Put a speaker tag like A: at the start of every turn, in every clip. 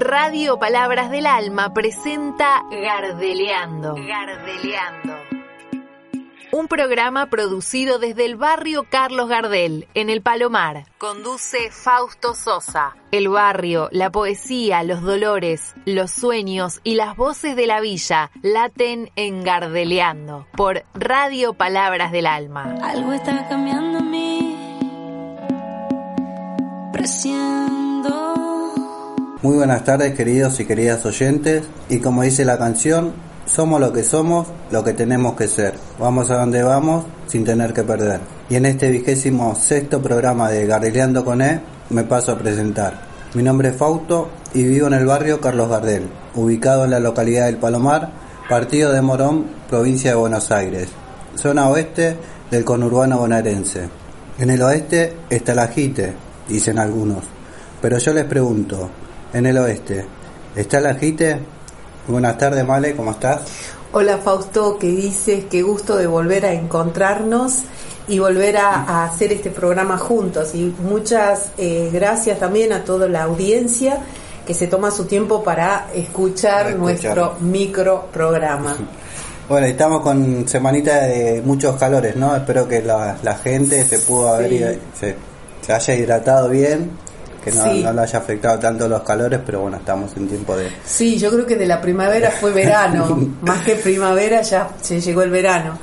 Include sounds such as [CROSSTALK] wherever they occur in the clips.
A: Radio Palabras del Alma presenta Gardeleando. Gardeleando. Un programa producido desde el barrio Carlos Gardel, en el Palomar. Conduce Fausto Sosa. El barrio, la poesía, los dolores, los sueños y las voces de la villa laten en Gardeleando por Radio Palabras del Alma.
B: Algo está cambiando en mí.
C: Muy buenas tardes queridos y queridas oyentes y como dice la canción, somos lo que somos, lo que tenemos que ser. Vamos a donde vamos sin tener que perder. Y en este vigésimo sexto programa de Gardeleando con E me paso a presentar. Mi nombre es Fausto y vivo en el barrio Carlos Gardel, ubicado en la localidad del Palomar, partido de Morón, provincia de Buenos Aires, zona oeste del conurbano bonaerense. En el oeste está la Jite, dicen algunos. Pero yo les pregunto, en el oeste. ¿Está la Jite? Buenas tardes, Male, ¿cómo estás?
D: Hola Fausto, ¿qué dices? Qué gusto de volver a encontrarnos y volver a, a hacer este programa juntos. Y muchas eh, gracias también a toda la audiencia que se toma su tiempo para escuchar,
C: Para
D: nuestro micro programa. [LAUGHS]
C: Bueno, estamos con semanita de muchos calores, ¿no? Espero que la, la gente se pudo haber
D: Sí.
C: id- se, se haya hidratado bien, que no,
D: Sí.
C: no le haya afectado tanto los calores, pero bueno, estamos en tiempo de...
D: Sí, yo creo que de la primavera fue verano, [LAUGHS] más que primavera ya se llegó el verano.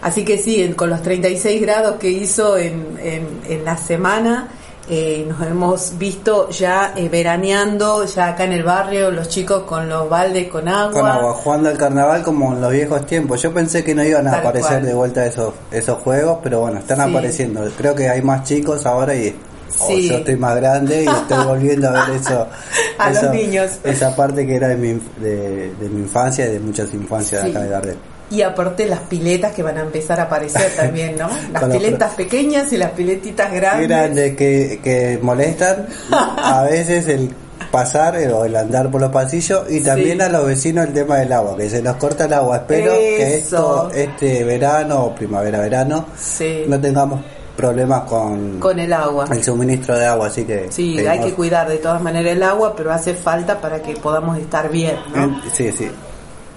D: Así que sí, en- con los 36 grados que hizo en, en, en la semana, eh, nos hemos visto ya eh, veraneando, ya acá en el barrio, los chicos con los baldes con agua.
C: Con agua, jugando al carnaval como en los viejos tiempos. Yo pensé que no iban a
D: Tal
C: aparecer
D: cual.
C: de vuelta esos, esos juegos, pero bueno, están
D: Sí.
C: apareciendo. Creo que hay más chicos ahora y o
D: Sí.
C: yo estoy más grande y estoy volviendo a ver eso. [LAUGHS]
D: A los niños.
C: Esa parte que era de mi, de, de mi infancia y de muchas infancias
D: Sí.
C: de acá de Gardel.
D: Y aparte las piletas que van a empezar a aparecer también, ¿no? [LAUGHS] Las piletas pequeñas y las piletitas grandes.
C: Grandes que, que molestan [LAUGHS] a veces el pasar eh, o el andar por los pasillos y también
D: Sí.
C: a los vecinos el tema del agua, que se nos corta el agua. Espero que esto, este verano o primavera-verano
D: Sí,
C: no tengamos problemas con,
D: con el agua.
C: el suministro de agua, así que
D: Sí,
C: pedimos-
D: hay que cuidar de todas maneras el agua, pero hace falta para que podamos estar bien, ¿no?
C: Sí, sí.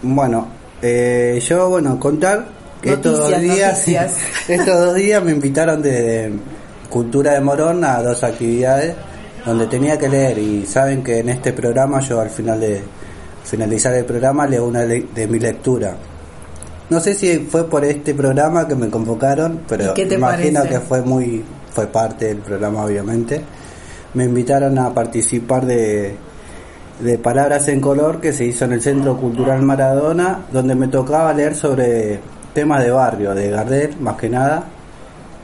C: Bueno, eh, yo, bueno, contar que estos dos días, [LAUGHS] estos dos días me invitaron de Cultura de Morón a dos actividades donde tenía que leer y saben que en este programa yo al final de finalizar el programa leo una de mi lectura. No sé si fue por este programa que me convocaron, pero
D: ¿Y qué te
C: imagino
D: parece?
C: que fue muy fue parte del programa obviamente. Me invitaron a participar de de Palabras en Color que se hizo en el Centro Cultural Maradona, donde me tocaba leer sobre temas de barrio, de Gardel, más que nada.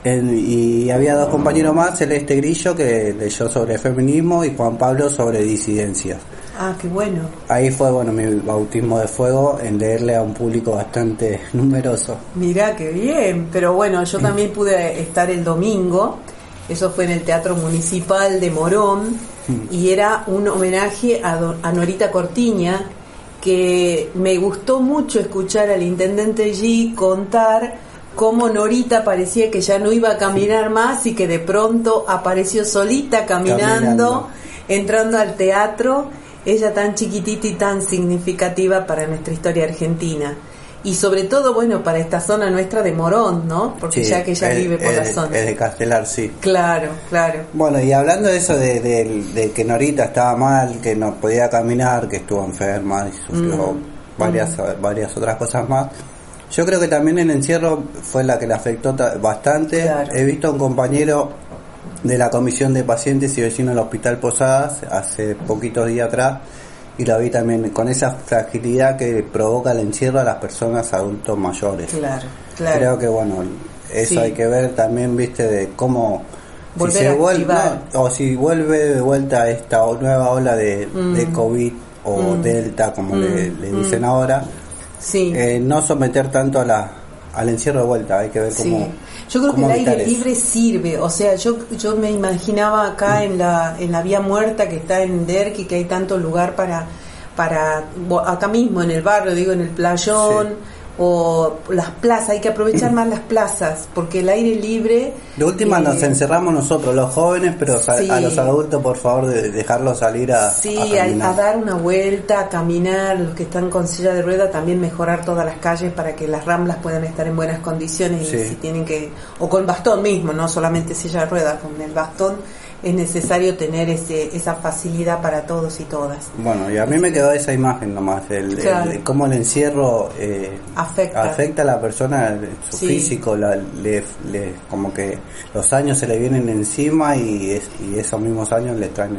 C: En- y había dos compañeros más, Celeste Grillo, que leyó sobre feminismo, y Juan Pablo sobre disidencias.
D: Ah, qué bueno.
C: Ahí fue, bueno, mi bautismo de fuego en leerle a un público bastante [LAUGHS] numeroso.
D: Mirá, qué bien. Pero bueno, yo también pude estar el domingo. Eso fue en el Teatro Municipal de Morón. Y era un homenaje a, do- a Norita Cortiña, que me gustó mucho escuchar al intendente G contar cómo Norita parecía que ya no iba a caminar más y que de pronto apareció solita caminando,
C: Caminando.
D: entrando al teatro, ella tan chiquitita y tan significativa para nuestra historia argentina. Y sobre todo, bueno, para esta zona nuestra de Morón, ¿no? Porque
C: Sí,
D: ya que ella
C: es-
D: vive por
C: es
D: la zona.
C: Es de Castelar, sí.
D: Claro, claro.
C: Bueno, y hablando de eso de, de- de que Norita estaba mal, que no podía caminar, que estuvo enferma y sufrió
D: Mm.
C: varias, varias otras cosas más, yo creo que también el encierro fue la que le afectó ta- bastante.
D: Claro.
C: He visto a un compañero de la Comisión de Pacientes y Vecinos del Hospital Posadas hace poquitos días atrás y lo vi también con esa fragilidad que provoca el encierro a las personas adultos mayores.
D: Claro, claro.
C: Creo que bueno, eso
D: Sí.
C: hay que ver también, viste, de cómo
D: Volver
C: si se vuelve no, o si vuelve de vuelta esta nueva ola de,
D: Mm.
C: de COVID o Delta, como le, le dicen ahora,
D: Sí.
C: eh, no someter tanto a la al encierro de vuelta, hay que ver
D: Sí. Yo creo que el aire libre sirve, o sea, yo yo me imaginaba acá en la en la vía muerta que está en Derqui que hay tanto lugar para para acá mismo en el barrio, digo en el playón o las plazas, hay que aprovechar más las plazas, porque el aire libre...
C: De última
D: eh,
C: nos encerramos nosotros, los jóvenes, pero a-
D: Sí.
C: a los adultos, por favor, de dejarlos salir a,
D: Sí,
C: a
D: a, dar una vuelta, a caminar, los que están con silla de rueda, también mejorar todas las calles para que las ramblas puedan estar en buenas condiciones
C: Sí.
D: y si tienen que, o con bastón mismo, no solamente silla de rueda, con el bastón es necesario tener ese, esa facilidad para todos y todas.
C: Bueno, y a mí me quedó esa imagen nomás, el, el-
D: Claro.
C: cómo el encierro eh,
D: Afecta.
C: a la persona, su
D: Sí.
C: físico, la- le, le- como que los años se le vienen encima y, es- y esos mismos años le traen,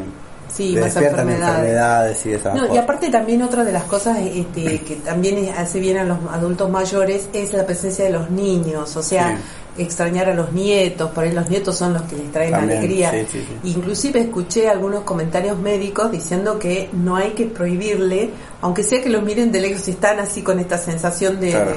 D: Sí, más enfermedades.
C: enfermedades y esas
D: No, y aparte también otra de las cosas este, que también hace bien a los adultos mayores es la presencia de los niños, o sea, extrañar a los nietos, por ahí los nietos son los que les traen
C: También,
D: alegría.
C: sí, sí, sí.
D: Inclusive escuché algunos comentarios médicos diciendo que no hay que prohibirle, aunque sea que los miren de lejos y están así con esta sensación de,
C: Claro.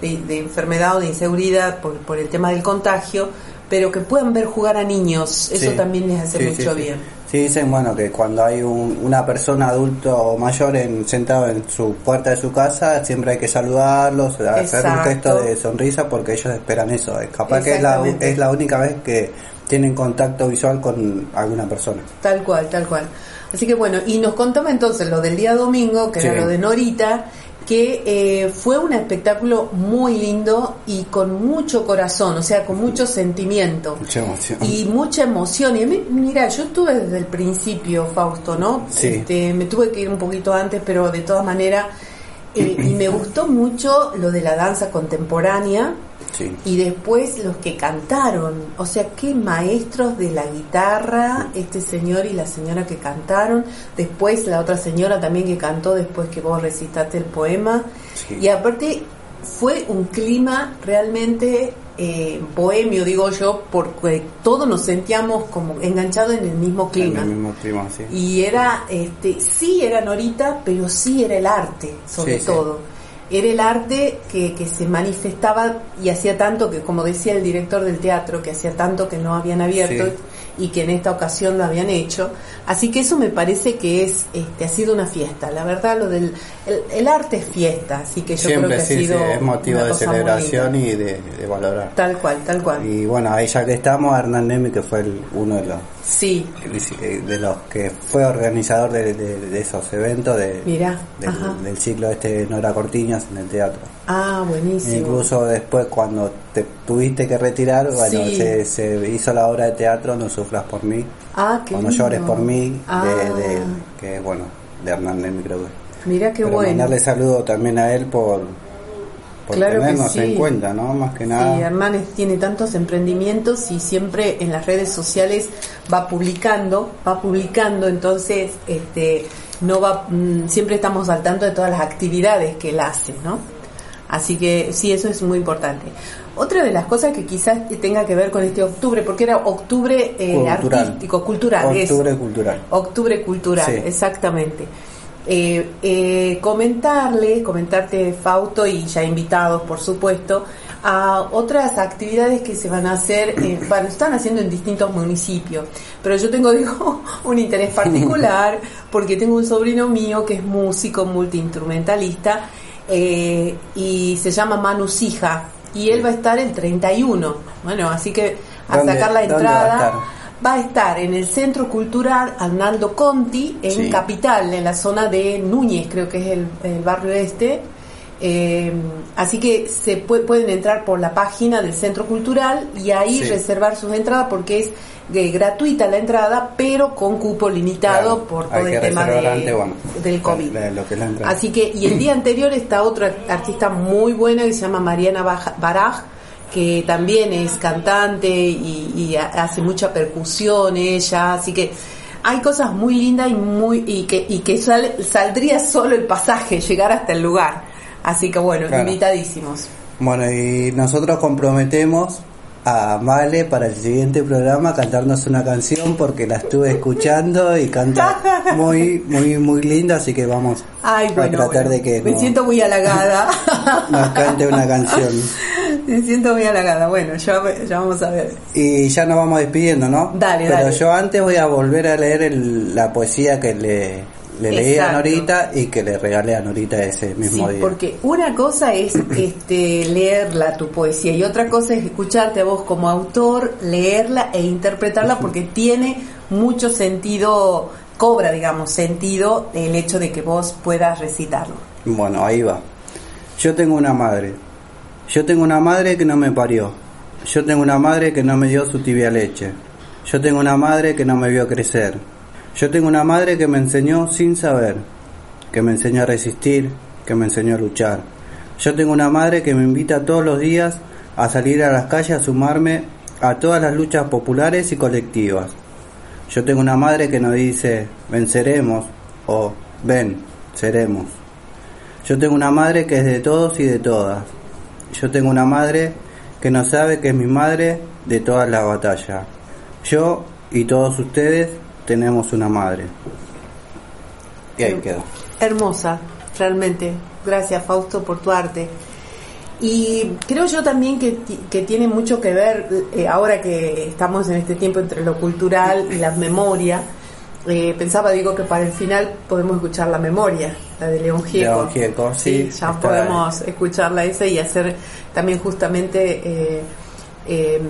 D: de, de- de enfermedad o de inseguridad por, por el tema del contagio, pero que puedan ver jugar a niños, eso
C: Sí.
D: también les hace
C: sí,
D: mucho
C: sí.
D: bien.
C: Sí, dicen, bueno, que cuando hay un- una persona adulto o mayor en, sentado en su puerta de su casa, siempre hay que saludarlos, hacer un gesto de sonrisa porque ellos esperan eso. Es capaz que es la, es la única vez que tienen contacto visual con alguna persona.
D: Tal cual, tal cual. Así que bueno, y nos contaba entonces lo del día domingo, que
C: Sí.
D: era lo de Norita, que eh, fue un espectáculo muy lindo y con mucho corazón, o sea, con mucho sentimiento
C: Mucha emoción.
D: y mucha emoción. Y a mí, mira, yo estuve desde el principio, Fausto, ¿no?
C: Sí.
D: Este, me tuve que ir un poquito antes, pero de todas maneras, eh, y me gustó mucho lo de la danza contemporánea
C: Sí.
D: y después los que cantaron, o sea, qué maestros de la guitarra, este señor y la señora que cantaron, después la otra señora también que cantó después que vos recitaste el poema,
C: Sí.
D: y aparte fue un clima realmente eh, bohemio, digo yo, porque todos nos sentíamos como enganchados en el mismo clima.
C: En el mismo clima, sí.
D: Y era, este, sí era Norita, pero sí era el arte, sobre todo. Era el arte que, que se manifestaba y hacía tanto que, como decía el director del teatro, que hacía tanto que no habían abierto
C: Sí.
D: y que en esta ocasión lo habían hecho. Así que eso me parece que es, este, ha sido una fiesta. La verdad, lo del, el, el arte es fiesta, así que yo
C: Siempre
D: creo que
C: sí,
D: ha
C: sí,
D: sido
C: es motivo de celebración y de, de valorar.
D: Tal cual, tal cual.
C: Y bueno, ahí ya que estamos, Hernán Nemi, que fue el- uno de los
D: Sí,
C: de los que fue organizador de, de- de esos eventos de,
D: Mirá,
C: del, del ciclo este Nora Cortiñas en el teatro.
D: ah, buenísimo.
C: Incluso después cuando te tuviste que retirar, bueno,
D: Sí.
C: se, se hizo la obra de teatro No sufras por mí,
D: Ah, qué
C: o No llores por mí,
D: Ah.
C: de, que bueno, de Hernán creo que.
D: Mira qué
C: Pero
D: bueno.
C: mandarle saludo también a él por, por
D: Claro que
C: tenernos
D: sí.
C: en cuenta, ¿no? Más que nada.
D: Sí, Hermanes tiene tantos emprendimientos y siempre en las redes sociales va publicando, va publicando, entonces este no va mm, siempre estamos al tanto de todas las actividades que él hace, ¿no? Así que sí, eso es muy importante. Otra de las cosas que quizás tenga que ver con este octubre, porque era octubre eh,
C: Cultural.
D: artístico, cultural.
C: Octubre cultural.
D: Octubre Cultural,
C: Sí.
D: exactamente. Eh, eh, comentarle, comentarte Fausto y ya invitados, por supuesto, a otras actividades que se van a hacer, eh, bueno, están haciendo en distintos municipios, pero yo tengo, [LAUGHS] digo, un interés particular porque tengo un sobrino mío que es músico multiinstrumentalista eh, y se llama Manu Sija y él va a estar el 31, bueno, así que a
C: ¿Dónde-
D: sacar la entrada va a estar en el Centro Cultural Arnaldo Conti, en
C: Sí.
D: Capital, en la zona de Núñez, creo que es el, el barrio este. Eh, así que se pue- pueden entrar por la página del Centro Cultural y ahí
C: Sí.
D: reservar sus entradas porque es eh, gratuita la entrada, pero con cupo limitado
C: Claro,
D: por todo el tema de-
C: bueno,
D: del COVID.
C: que.
D: Así que, y el día anterior está otra artista muy buena que se llama Mariana Baraj, que también es cantante y, y ha- hace mucha percusión ella, así que hay cosas muy lindas y muy y que y que sal- saldría solo el pasaje, [LAUGHS] llegar hasta el lugar. Así que bueno,
C: Claro.
D: invitadísimos.
C: Bueno, y nosotros comprometemos a Male para el siguiente programa cantarnos una canción porque la estuve escuchando y canta [LAUGHS] muy, muy, muy linda, así que vamos
D: Ay,
C: a tratar de que
D: me
C: no-
D: siento muy halagada. [LAUGHS]
C: nos cante una canción. [LAUGHS]
D: me siento muy halagada. Bueno, ya, ya vamos a ver.
C: Y ya nos vamos despidiendo, ¿no?
D: Dale,
C: Pero
D: dale.
C: yo antes voy a volver a leer el- la poesía que le, le leí a. Norita y que le regalé a Norita ese mismo
D: Sí,
C: día.
D: porque una cosa es este, leerla tu poesía y otra cosa es escucharte a vos como autor, leerla e interpretarla porque tiene mucho sentido, cobra, digamos, sentido el hecho de que vos puedas recitarlo.
C: Bueno, ahí va. Yo tengo una madre. Yo tengo una madre que no me parió. Yo tengo una madre que no me dio su tibia leche. Yo tengo una madre que no me vio crecer. Yo tengo una madre que me enseñó sin saber. Que me enseñó a resistir, que me enseñó a luchar. Yo tengo una madre que me invita todos los días a salir a las calles a sumarme a todas las luchas populares y colectivas. Yo tengo una madre que nos dice, venceremos o ven, seremos. Yo tengo una madre que es de todos y de todas. Yo tengo una madre que no sabe que es mi madre de todas las batallas. Yo y todos ustedes tenemos una madre. Y ahí quedó.
D: Hermosa, realmente. Gracias, Fausto, por tu arte. Y creo yo también que, que tiene mucho que ver, eh, ahora que estamos en este tiempo entre lo cultural y la memoria, eh, pensaba, digo, que para el final podemos escuchar la memoria, la de León Gieco.
C: León Gieco, sí,
D: ya podemos escucharla esa y hacer también justamente eh, eh,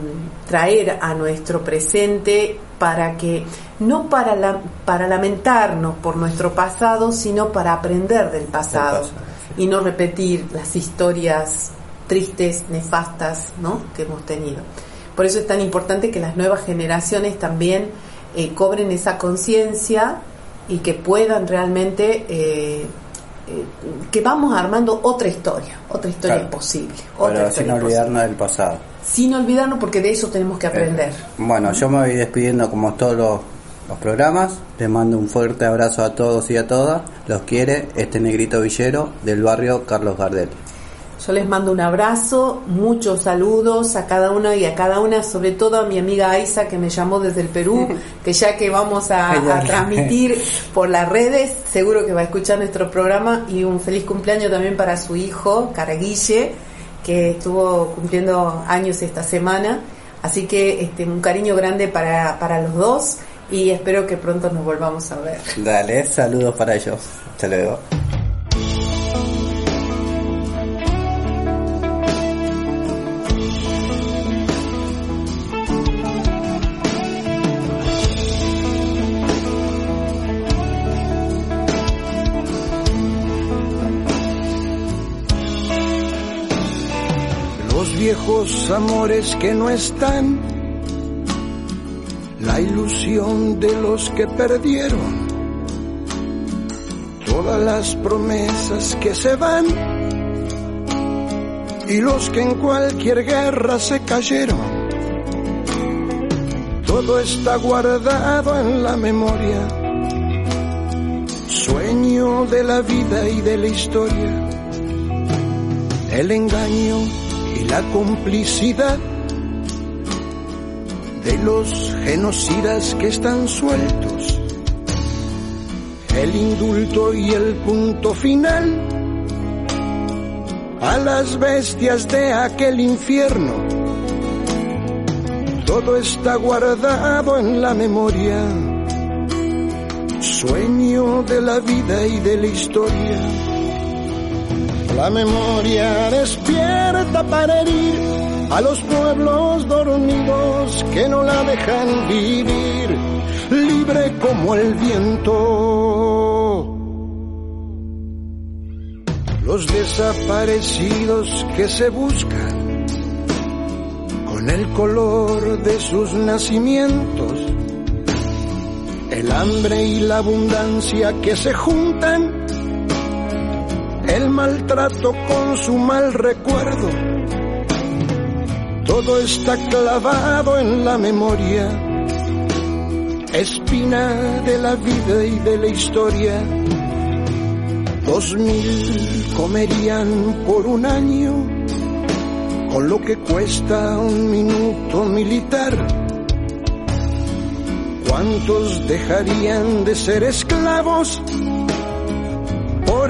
D: traer a nuestro presente para que no para la, para lamentarnos por nuestro pasado sino para aprender del pasado,
C: pasado,
D: y no repetir las historias tristes nefastas ¿no? que hemos tenido por eso es tan importante que las nuevas generaciones también eh, cobren esa conciencia y que puedan realmente eh, eh, que vamos armando otra historia otra historia
C: Claro.
D: posible otra
C: Pero sin olvidarnos del pasado.
D: Sin olvidarnos porque de eso tenemos que aprender
C: Bueno, yo me voy despidiendo como todos los, los programas. Les mando un fuerte abrazo a todos y a todas. Los quiere este negrito villero del barrio Carlos Gardel.
D: Yo les mando un abrazo, muchos saludos a cada uno y a cada una, sobre todo a mi amiga Aiza que me llamó desde el Perú, [LAUGHS] que ya que vamos a, a transmitir [LAUGHS] por las redes, seguro que va a escuchar nuestro programa y un feliz cumpleaños también para su hijo, Caraguille, que estuvo cumpliendo años esta semana. Así que este, un cariño grande para, para los dos y espero que pronto nos volvamos a ver.
C: Dale, saludos para ellos. Hasta luego.
E: Los amores que no están, la ilusión de los que perdieron, todas las promesas que se van y los que en cualquier guerra se cayeron. Todo está guardado en la memoria, sueño de la vida y de la historia el engaño y la complicidad de los genocidas que están sueltos, el indulto y el punto final a las bestias de aquel infierno. Todo está guardado en la memoria, sueño de la vida y de la historia. La memoria despierta para herir a los pueblos dormidos que no la dejan vivir, libre como el viento. Los desaparecidos que se buscan con el color de sus nacimientos, el hambre y la abundancia que se juntan el maltrato con su mal recuerdo. Todo está clavado en la memoria, espina de la vida y de la historia. Dos mil comerían por un año con lo que cuesta un minuto militar. ¿Cuántos dejarían de ser esclavos?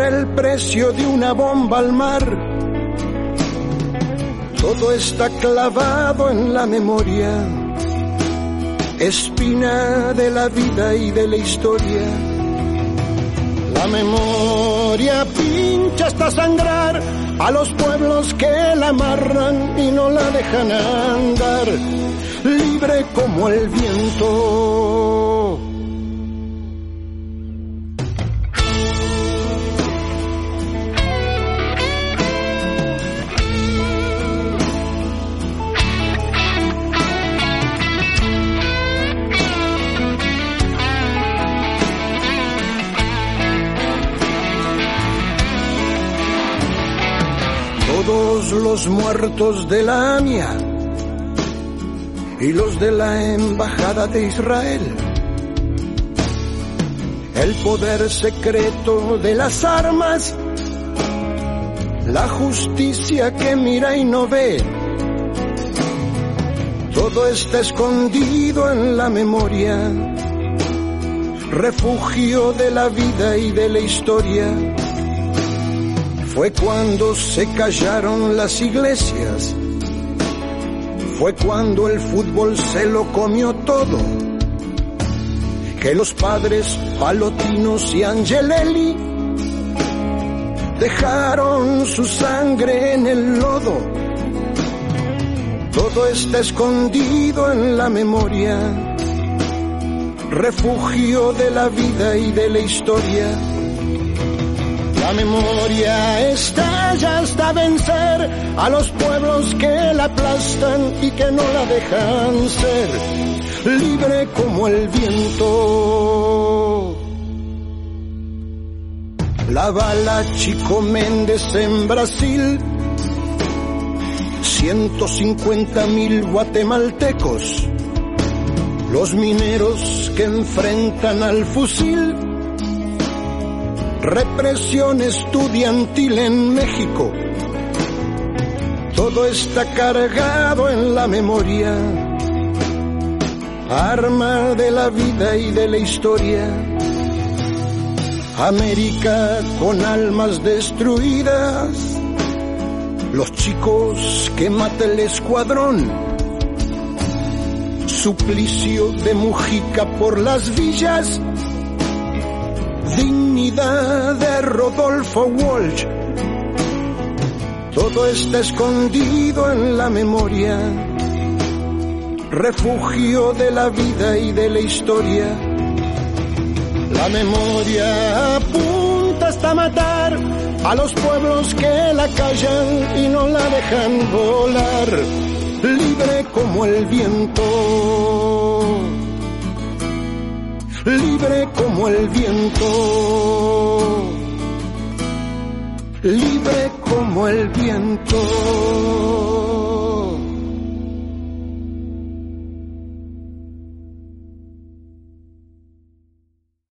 E: El precio de una bomba al mar. Todo está clavado en la memoria, espina de la vida y de la historia. La memoria pincha hasta sangrar a los pueblos que la amarran y no la dejan andar, libre como el viento. Los muertos de la AMIA y los de la Embajada de Israel. El poder secreto de las armas, la justicia que mira y no ve. Todo está escondido en la memoria, refugio de la vida y de la historia fue cuando se callaron las iglesias. Fue cuando el fútbol se lo comió todo. Que los padres Palotinos y Angelelli dejaron su sangre en el lodo. Todo está escondido en la memoria, refugio de la vida y de la historia la memoria estalla hasta vencer a los pueblos que la aplastan y que no la dejan ser. Libre como el viento. La bala Chico Méndez en Brasil, 150 mil guatemaltecos, los mineros que enfrentan al fusil represión estudiantil en México. Todo está cargado en la memoria, arma de la vida y de la historia. América con almas destruidas, los chicos que mata el escuadrón, suplicio de Mujica por las villas, dignidad de Rodolfo Walsh. Todo está escondido en la memoria, refugio de la vida y de la historia. La memoria apunta hasta matar a los pueblos que la callan y no la dejan volar, libre como el viento libre como el viento, libre como el viento.